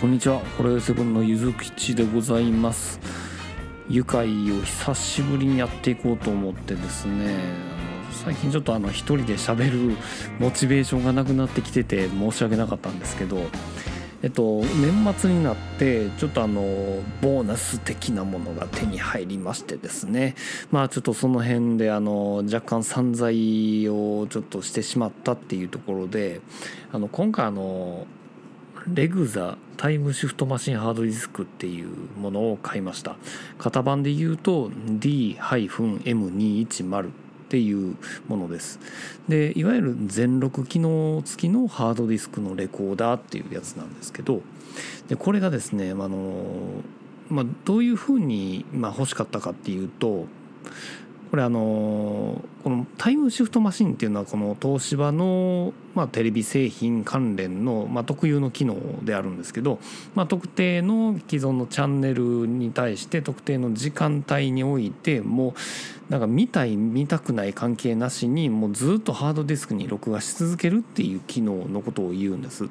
こんにちは。ホロヨセブンのゆずきちでございます。愉快を久しぶりにやっていこうと思ってですね。最近ちょっとあの一人で喋るモチベーションがなくなってきてて申し訳なかったんですけどえっと、年末になってちょっとあのボーナス的なものが手に入りましてですね。まあちょっとその辺であの若干散財をちょっとしてしまったっていうところであの今回あのレグザタイムシフトマシンハードディスクっていうものを買いました。型番で言うと D-M210 っていうものです。でいわゆる全録機能付きのハードディスクのレコーダーっていうやつなんですけどでこれがですねあの、まあ、どういうふうに、まあ、欲しかったかっていうとこれあのこのタイムシフトマシンっていうのはこの東芝の、まあ、テレビ製品関連の、まあ、特有の機能であるんですけど、まあ、特定の既存のチャンネルに対して特定の時間帯においてもうなんか見たい見たくない関係なしにもうずっとハードディスクに録画し続けるっていう機能のことを言うんです。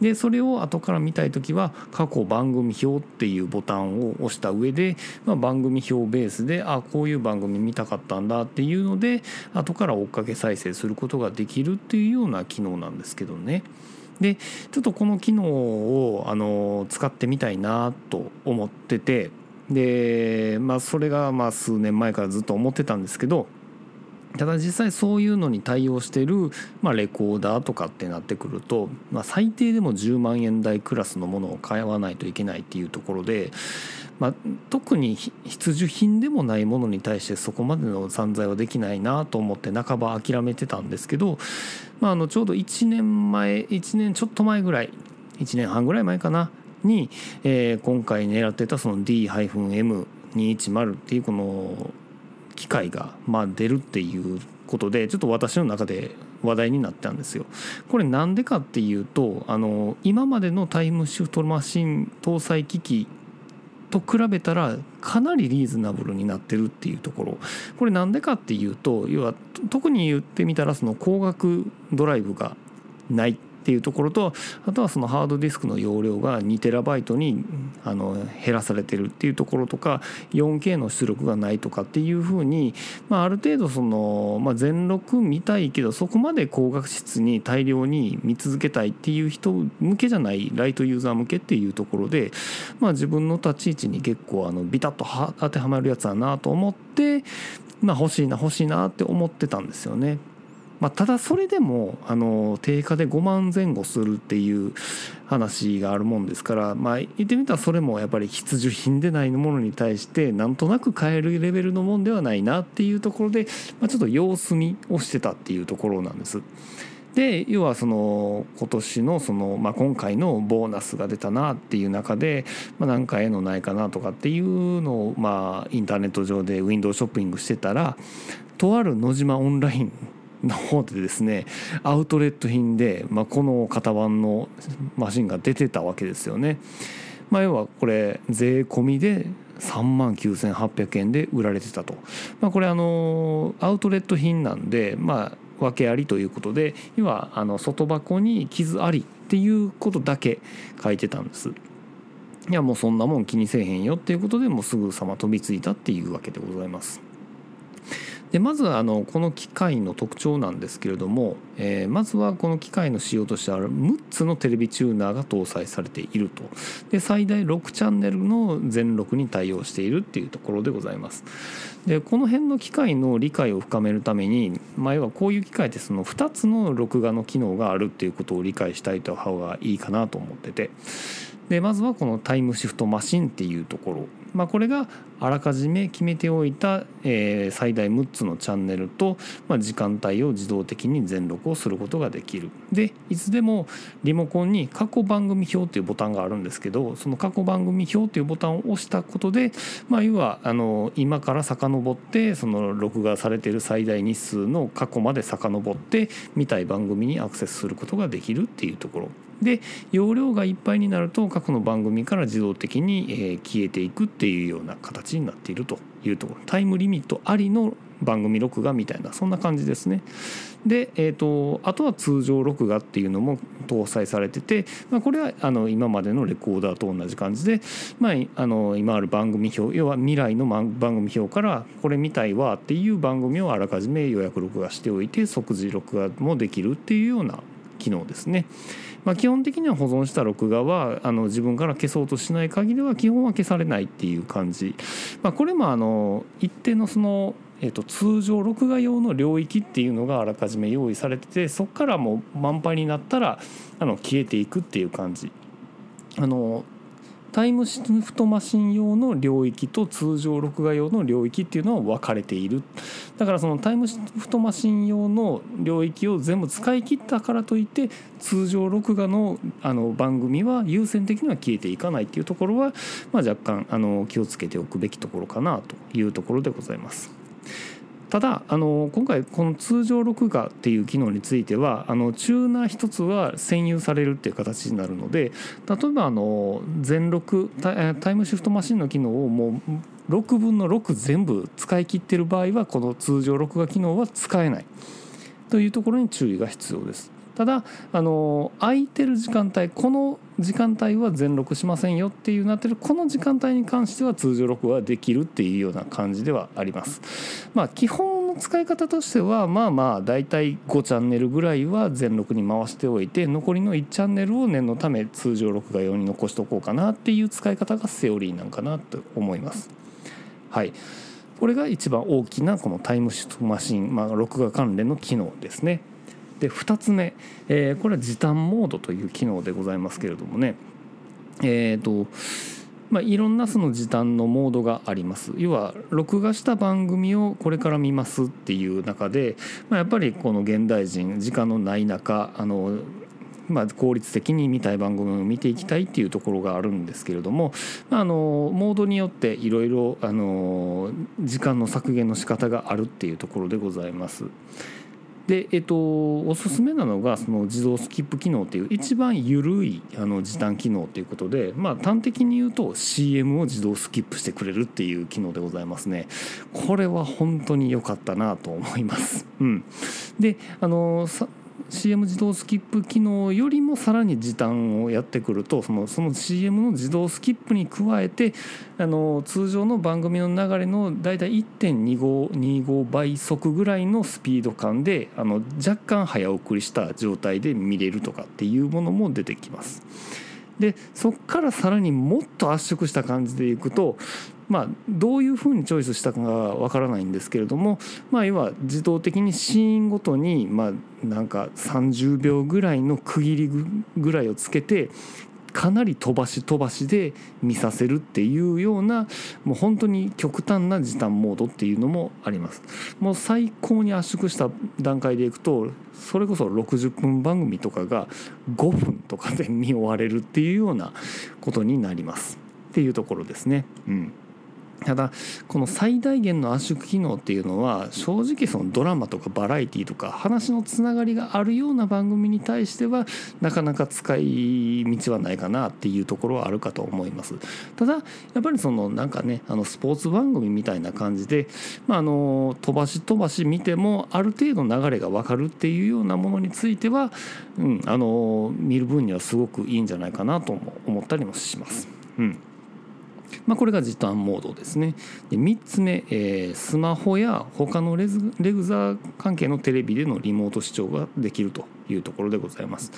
でそれを後から見たい時は過去番組表っていうボタンを押した上で、まあ、番組表ベースであこういう番組見たかったんだっていうので後から追っかけ再生することができるっていうような機能なんですけどね。でちょっとこの機能をあの使ってみたいなと思っててでまあそれがまあ数年前からずっと思ってたんですけどただ実際そういうのに対応してる、まあ、レコーダーとかってなってくると、まあ、最低でも10万円台クラスのものを買わないといけないっていうところで、まあ、特に必需品でもないものに対してそこまでの散財はできないなと思って半ば諦めてたんですけど、まあ、あのちょうど1年前1年ちょっと前ぐらい1年半ぐらい前かなに、えー、今回狙ってたその D-M210 っていうこの機会がまあ出るっていうことでちょっと私の中で話題になったんですよ。これなんでかっていうとあの今までのタイムシフトマシン搭載機器と比べたらかなりリーズナブルになってるっていうところ。これなんでかっていうと要は特に言ってみたらその光学ドライブがない。っていうところとあとはそのハードディスクの容量が2テラバイトにあの減らされてるっていうところとか 4K の出力がないとかっていうふうに、まあ、ある程度その、まあ、全録見たいけどそこまで高画質に大量に見続けたいっていう人向けじゃないライトユーザー向けっていうところで、まあ、自分の立ち位置に結構あのビタッと当てはまるやつだなと思って、まあ、欲しいな欲しいなって思ってたんですよね。まあ、ただそれでもあの定価で5万前後するっていう話があるもんですから、まあ、言ってみたらそれもやっぱり必需品でないものに対してなんとなく買えるレベルのもんではないなっていうところで、まあ、ちょっと様子見をしてたっていうところなんです。で要はその今年のその、まあ、今回のボーナスが出たなっていう中で、まあ、何かええのないかなとかっていうのを、まあ、インターネット上でウィンドウショッピングしてたらとある野島オンラインの方でですねアウトレット品で、まあ、この型番のマシンが出てたわけですよね。まあ、要はこれ税込みで3万9800円で売られてたと、まあ、これあのアウトレット品なんでまあ訳ありということで要はあの外箱に傷ありっていうことだけ書いてたんです。いやもうそんなもん気にせえへんよっていうことでもうすぐさま飛びついたっていうわけでございます。でまずあのこの機械の特徴なんですけれども、えー、まずはこの機械の仕様としては6つのテレビチューナーが搭載されていると。で最大6チャンネルの全録に対応しているっていうところでございます。でこの辺の機械の理解を深めるために、まあ、要はこういう機械ってその2つの録画の機能があるっていうことを理解したいた方がいいかなと思ってて。でまずはこのタイムシフトマシンっていうところ、まあ、これがあらかじめ決めておいた、えー、最大6つのチャンネルと、まあ、時間帯を自動的に全録をすることができる。でいつでもリモコンに過去番組表っていうボタンがあるんですけどその過去番組表っていうボタンを押したことで、まあ、要はあの今から遡ってその録画されている最大日数の過去まで遡って見たい番組にアクセスすることができるっていうところ。で容量がいっぱいになると過去の番組から自動的に、え消えていくっていうような形になっているというところタイムリミットありの番組録画みたいなそんな感じですね。で、えーと、あとは通常録画っていうのも搭載されてて、まあ、これはあの今までのレコーダーと同じ感じで、まあ、あの今ある番組表要は未来の番組表からこれ見たいわっていう番組をあらかじめ予約録画しておいて即時録画もできるっていうような機能ですね。まあ、基本的には保存した録画はあの自分から消そうとしない限りは基本は消されないっていう感じ、まあ、これもあの一定のそのえー、と通常録画用の領域っていうのがあらかじめ用意されててそこからもう満杯になったらあの消えていくっていう感じ。あのタイムシフトマシン用の領域と通常録画用の領域っていうのは分かれているだからそのタイムシフトマシン用の領域を全部使い切ったからといって通常録画のあの番組は優先的には消えていかないっていうところは、まあ、若干あの気をつけておくべきところかなというところでございます。ただあの今回この通常録画っていう機能についてはあのチューナー1つは占有されるっていう形になるので例えばあの全録タイムシフトマシンの機能をもう6分の6全部使い切ってる場合はこの通常録画機能は使えないというところに注意が必要です。ただあの空いてる時間帯この時間帯は全録しませんよっていうなってるこの時間帯に関しては通常録画できるっていうような感じではあります。まあ基本の使い方としてはまあまあ大体5チャンネルぐらいは全録に回しておいて残りの1チャンネルを念のため通常録画用に残しておこうかなっていう使い方がセオリーなんかなと思います。はいこれが一番大きなこのタイムシフトマシン、まあ、録画関連の機能ですね。で2つ目、えー、これは時短モードという機能でございますけれどもねえっ、ー、とまあ、いろんなその時短のモードがあります要は録画した番組をこれから見ますっていう中で、まあ、やっぱりこの現代人時間のない中あのまあ、効率的に見たい番組を見ていきたいっていうところがあるんですけれどもあのモードによっていろいろ時間の削減の仕方があるっていうところでございます。で、えっと、おすすめなのがその自動スキップ機能っていう一番緩いあの時短機能ということで、まあ、端的に言うと CM を自動スキップしてくれるっていう機能でございますね。これは本当に良かったなと思います。うん、であの CM 自動スキップ機能よりもさらに時短をやってくるとそのその CM の自動スキップに加えてあの通常の番組の流れのだいたい1.25倍速ぐらいのスピード感であの若干早送りした状態で見れるとかっていうものも出てきます。でそこからさらにもっと圧縮した感じでいくとまあ、どういうふうにチョイスしたかがわからないんですけれども、まあ、要は自動的にシーンごとに、まあ、なんか30秒ぐらいの区切りぐらいをつけてかなり飛ばし飛ばしで見させるっていうようなもう本当に極端な時短モードっていうのもあります。もう最高に圧縮した段階でいくとそれこそ60分番組とかが5分とかで見終われるっていうようなことになります。っていうところですね。うん。ただこの最大限の圧縮機能っていうのは正直そのドラマとかバラエティとか話のつながりがあるような番組に対してはなかなか使い道はないかなっていうところはあるかと思いますただやっぱりそのなんかねあのスポーツ番組みたいな感じで、まあ、あの飛ばし飛ばし見てもある程度流れが分かるっていうようなものについては、うん、あの見る分にはすごくいいんじゃないかなと思ったりもします。うんまあ、これが時短モードですね。で3つ目、えー、スマホや他のレズレグザー関係のテレビでのリモート視聴ができるというところでございます。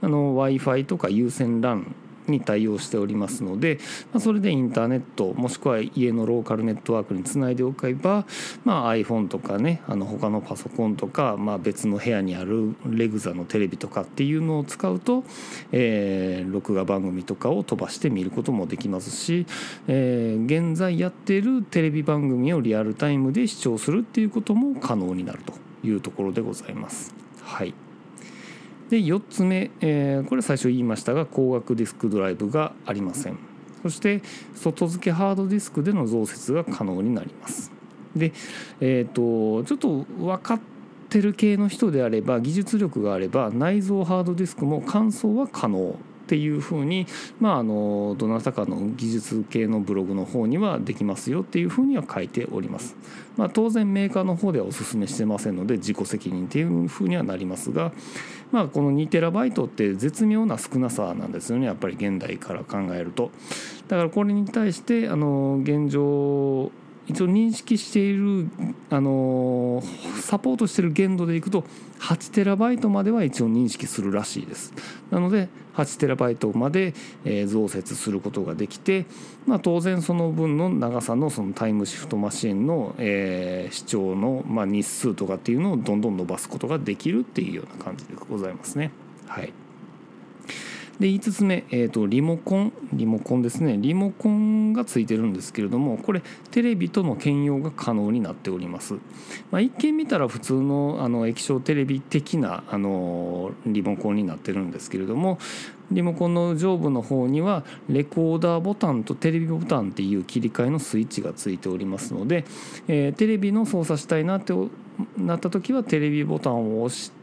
w i f i とか有線 LAN に対応しておりますので、まあ、それでインターネットもしくは家のローカルネットワークにつないでおけば、まあ、iPhone とかねあの他のパソコンとか、まあ、別の部屋にあるレグザのテレビとかっていうのを使うと、えー、録画番組とかを飛ばして見ることもできますし、えー、現在やっているテレビ番組をリアルタイムで視聴するっていうことも可能になるというところでございます。はいで4つ目、えー、これ最初言いましたが光学ディスクドライブがありません。そして外付けハードディスクでの増設が可能になります。でえっ、ー、とちょっと分かってる系の人であれば技術力があれば内蔵ハードディスクも乾燥は可能。っていうふうに、まあ、あのどなたかの技術系のブログの方にはできますよっていうふうには書いております。まあ、当然メーカーの方ではお勧めしてませんので自己責任っていうふうにはなりますが、まあ、この 2TB って絶妙な少なさなんですよねやっぱり現代から考えると。だからこれに対してあの現状一応認識しているあのサポートしてる限度でいくと8テラバイトまでは一応認識するらしいです。なので8テラバイトまで、増設することができて、まあ、当然その分の長さのそのタイムシフトマシンの、えー、視聴の、まあ、日数とかっていうのをどんどん伸ばすことができるっていうような感じでございますね。はい。で5つ目、えーと、リモコンリモコンですね。リモコンがついてるんですけれどもこれテレビとの兼用が可能になっております、まあ、一見見たら普通のあの液晶テレビ的なあのリモコンになってるんですけれどもリモコンの上部の方にはレコーダーボタンとテレビボタンっていう切り替えのスイッチがついておりますので、えー、テレビの操作したいなってなった時はテレビボタンを押して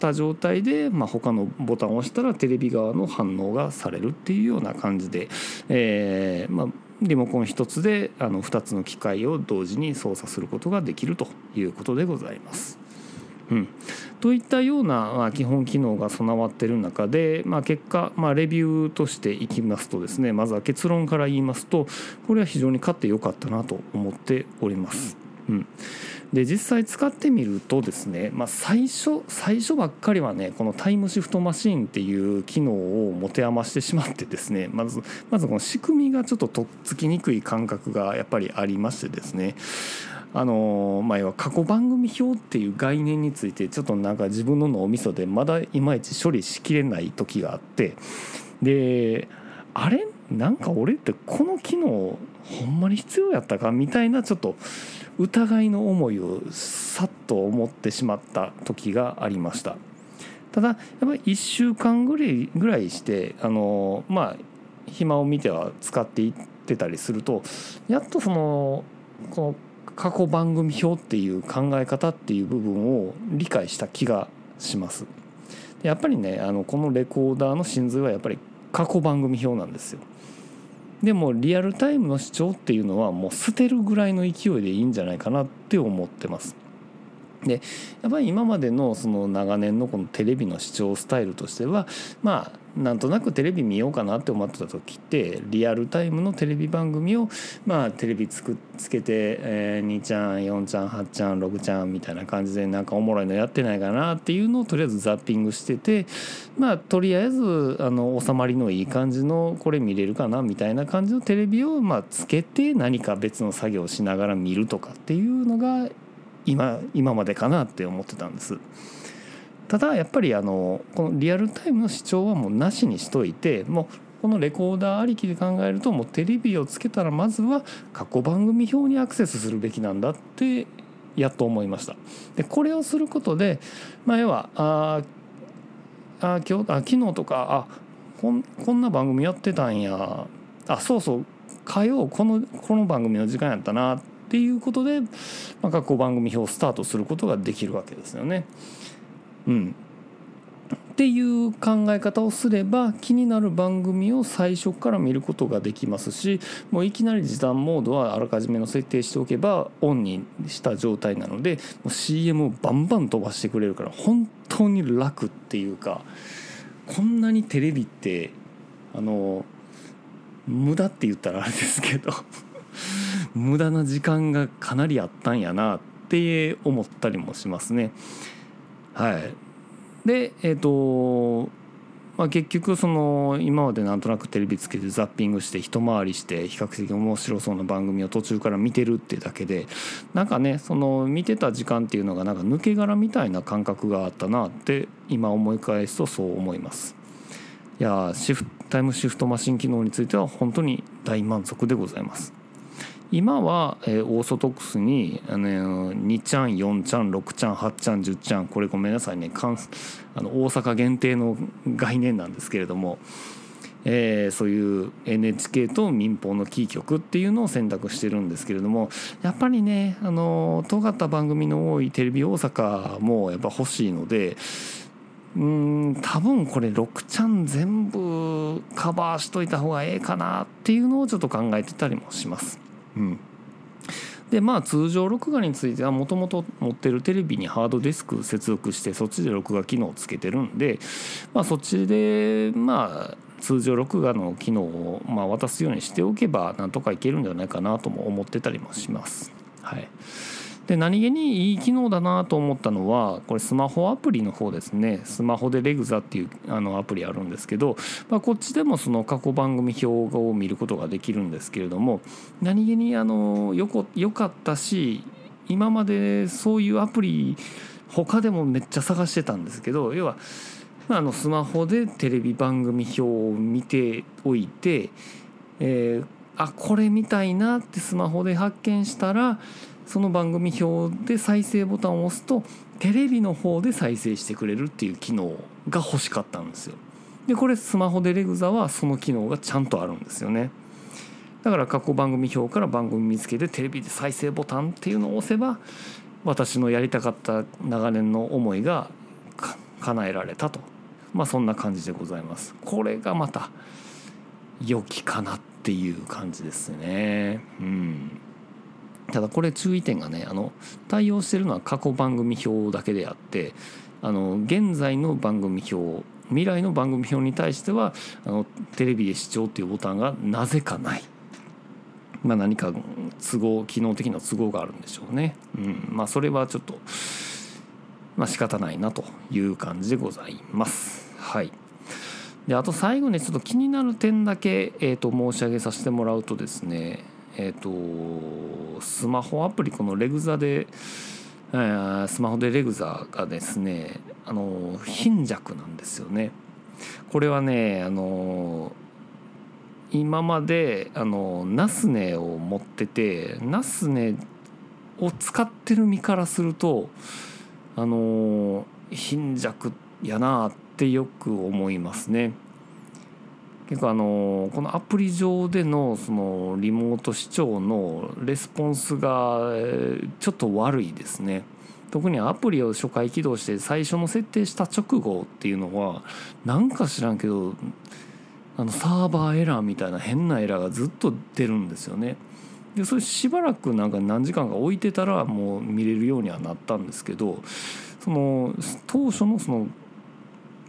た状態で、まあ、他のボタンを押したらテレビ側の反応がされるっていうような感じで、えーまあ、リモコン1つであの2つの機械を同時に操作することができるということでございます。うん、といったような、まあ、基本機能が備わっている中で、まあ、結果、まあ、レビューとしていきますとですねまずは結論から言いますとこれは非常に買ってよかったなと思っております。うん、で実際使ってみるとですね、まあ、最初最初ばっかりはねこのタイムシフトマシンっていう機能を持て余してしまってですね まずまずこの仕組みがちょっととっつきにくい感覚がやっぱりありましてですね。あのまあ、要は過去番組表っていう概念についてちょっとなんか自分の脳みそでまだいまいち処理しきれない時があって。であれ？なんか俺ってこの機能ほんまに必要やったか？みたいなちょっと疑いの思いをさっと思ってしまった時がありました。ただやっぱり1週間ぐらいぐらいしてあのまあ暇を見ては使っていってたりするとやっとそのこの過去番組表っていう考え方っていう部分を理解した気がします。やっぱりねあのこのレコーダーの真髄はやっぱり過去番組表なんですよ。でもリアルタイムの主張っていうのはもう捨てるぐらいの勢いでいいんじゃないかなって思ってます。でやっぱり今までのその長年のこのテレビの視聴スタイルとしてはまあなんとなくテレビ見ようかなって思ってた時ってリアルタイムのテレビ番組をまあテレビつくつけて、えー、2ちゃん4ちゃん8ちゃん6ちゃんみたいな感じでなんかおもろいのやってないかなっていうのをとりあえずザッピングしててまあとりあえずあの収まりのいい感じのこれ見れるかなみたいな感じのテレビをまあつけて何か別の作業をしながら見るとかっていうのが今今までかなって思ってたんです。ただやっぱりあのこのリアルタイムの視聴はもうなしにしといてもうこのレコーダーありきで考えるともうテレビをつけたらまずは過去番組表にアクセスするべきなんだってやっと思いました。でこれをすることで、まあ、要はああ今日あ昨日とかあこんこんな番組やってたんやあそうそう火曜このこの番組の時間やったなっっていうことで、まあ、過去番組表をスタートすることができるわけですよね。うん、っていう考え方をすれば気になる番組を最初から見ることができますしもういきなり時短モードはあらかじめの設定しておけばオンにした状態なので CM をバンバン飛ばしてくれるから本当に楽っていうかこんなにテレビってあの無駄って言ったらあれですけど無駄な時間がかなりあったんやなって思ったりもしますね。はいでえっ、ー、とまあ、結局その今までなんとなくテレビつけてザッピングして一回りして比較的面白そうな番組を途中から見てるってだけでなんかねその見てた時間っていうのがなんか抜け殻みたいな感覚があったなって今思い返すとそう思います。いやシフタイムシフトマシン機能については本当に大満足でございます。今は、えー、オーソドックスにあの2ちゃん4ちゃん6ちゃん8ちゃん10ちゃんこれごめんなさいねあの大阪限定の概念なんですけれども、えー、そういう NHK と民放のキー局っていうのを選択してるんですけれどもやっぱりねあの尖った番組の多いテレビ大阪もやっぱ欲しいのでうん多分これ6ちゃん全部カバーしといた方がええかなっていうのをちょっと考えてたりもします。うんでまあ通常録画についてはもともと持ってるテレビにハードディスク接続してそっちで録画機能をつけてるんで、まあ、そっちでまあ通常録画の機能をま渡すようにしておけばなんとかいけるんじゃないかなとも思ってたりもします。はい、で何気にいい機能だなと思ったのはこれスマホアプリの方ですね。スマホでレグザっていうあのアプリあるんですけど、まあ、こっちでもその過去番組表を見ることができるんですけれども何気にあのよこよかったし今までそういうアプリ他でもめっちゃ探してたんですけど要はあのスマホでテレビ番組表を見ておいて、えー、あこれ見たいなってスマホで発見したらその番組表で再生ボタンを押すとテレビの方で再生してくれるっていう機能が欲しかったんですよ。でこれスマホでレグザはその機能がちゃんとあるんですよね。だから過去番組表から番組見つけてテレビで再生ボタンっていうのを押せば私のやりたかった長年の思いが叶えられたとまあそんな感じでございますこれがまた良きかなっていう感じですねうんただこれ注意点がねあの対応してるのは過去番組表だけであってあの現在の番組表未来の番組表に対してはあのテレビで視聴っていうボタンがなぜかない。まあ、何か都合機能的な都合があるんでしょうね。うん、まあそれはちょっとまあ仕方ないなという感じでございます。はい。であと最後にちょっと気になる点だけ、えー、と申し上げさせてもらうとですねえ、ー、とスマホアプリこのレグザで、え、スマホでレグザがですねあの貧弱なんですよね。これはねあの今まであのナスネを持っててナスネを使ってる身からするとあの貧弱やなってよく思いますね。結構あのこのアプリ上でのそのリモート視聴のレスポンスがちょっと悪いですね。特にアプリを初回起動して最初の設定した直後っていうのはなんか知らんけどあのサーバーエラーみたいな変なエラーがずっと出るんですよね。でそれしばらくなんか何時間か置いてたらもう見れるようにはなったんですけどその当初のその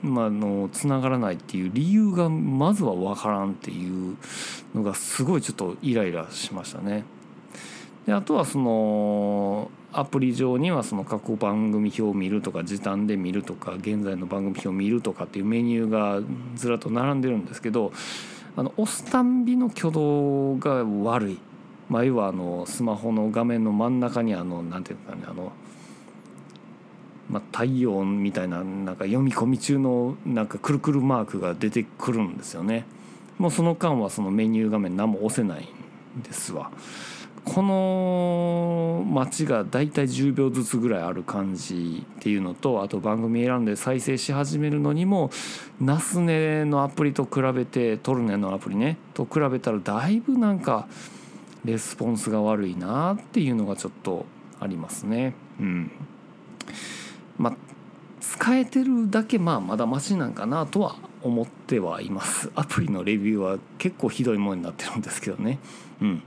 まあのつながらないっていう理由がまずは分からんっていうのがすごいちょっとイライラしましたね。であとはそのアプリ上にはその過去番組表を見るとか時短で見るとか現在の番組表を見るとかっていうメニューがずらっと並んでるんですけどあの押すたんびの挙動が悪いまあ、要はあのスマホの画面の真ん中にあのなんていうかねあの、まあ、太陽みたいななんか読み込み中のなんかくるくるマークが出てくるんですよね。もうその間はそのメニュー画面何も押せないんですわ。この待ちがだいたい10秒ずつぐらいある感じっていうのとあと番組選んで再生し始めるのにもナスネのアプリと比べてトルネのアプリねと比べたらだいぶなんか。レスポンスが悪いなっていうのがちょっとありますね。うん、まあ使えてるだけまあまだマシなんかなとは思ってはいます。アプリのレビューは結構ひどいものになってるんですけどね。うん。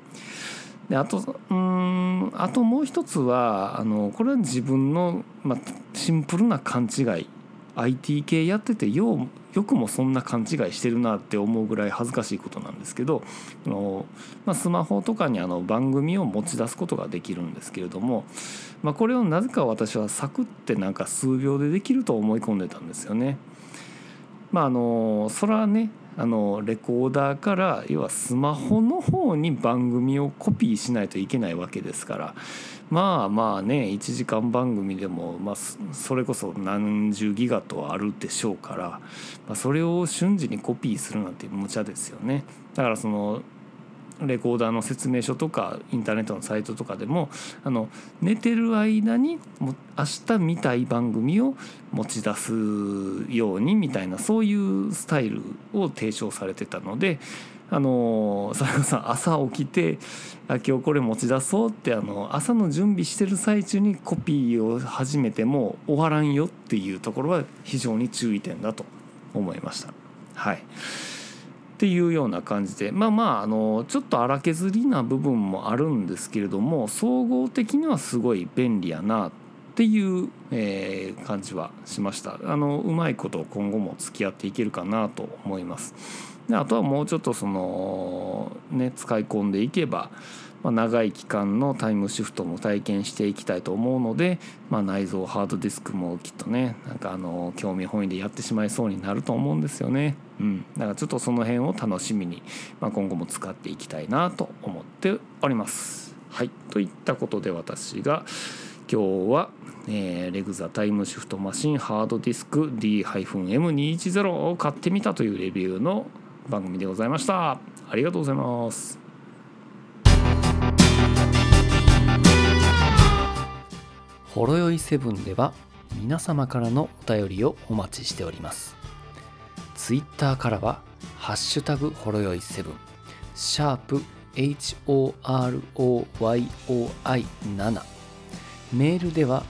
であとうんあともう一つはあのこれは自分の、まあ、シンプルな勘違い IT 系やっててようよくもそんな勘違いしてるなって思うぐらい恥ずかしいことなんですけどあの、まあ、スマホとかにあの番組を持ち出すことができるんですけれども、まあ、これをなぜか私はサクってなんか数秒でできると思い込んでたんですよね。まあ、あのそれはねあのレコーダーから要はスマホの方に番組をコピーしないといけないわけですからまあまあね1時間番組でも、まあ、それこそ何十ギガとあるでしょうから、まあ、それを瞬時にコピーするなんて無茶ですよね。だからそのレコーダーの説明書とかインターネットのサイトとかでもあの寝てる間にも明日見たい番組を持ち出すようにみたいなそういうスタイルを提唱されてたのであのそれこそ朝起きてあ今日これ持ち出そうってあの朝の準備してる最中にコピーを始めても終わらんよっていうところは非常に注意点だと思いました。はい。っていうような感じでまあまああのちょっと荒削りな部分もあるんですけれども総合的にはすごい便利やなっていう、えー、感じはしました。あのうまいこと今後も付き合っていけるかなと思います。であとはもうちょっとそのね使い込んでいけばまあ、長い期間のタイムシフトも体験していきたいと思うので、まあ、内蔵ハードディスクもきっとねなんかあの興味本位でやってしまいそうになると思うんですよね。うん、だからちょっとその辺を楽しみに、まあ、今後も使っていきたいなと思っております。はいといったことで私が今日は、えー、レグザタイムシフトマシンハードディスク D-M210 を買ってみたというレビューの番組でございました。ありがとうございます。ほろよいセブンでは皆様からのお便りをお待ちしております。ツイッターからは、ハッシュタグほろよいセブン、シャープ HOROYOI7、メールでは、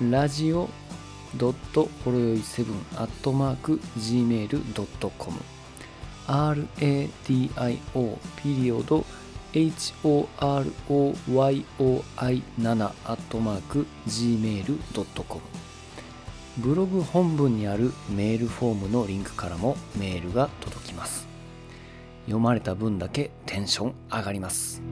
ラジオドットほろよいセブンアットマーク Gmail.com radio ピリオド horoyoi7-gmail.com ブログ本文にあるメールフォームのリンクからもメールが届きます。読まれた分だけテンション上がります。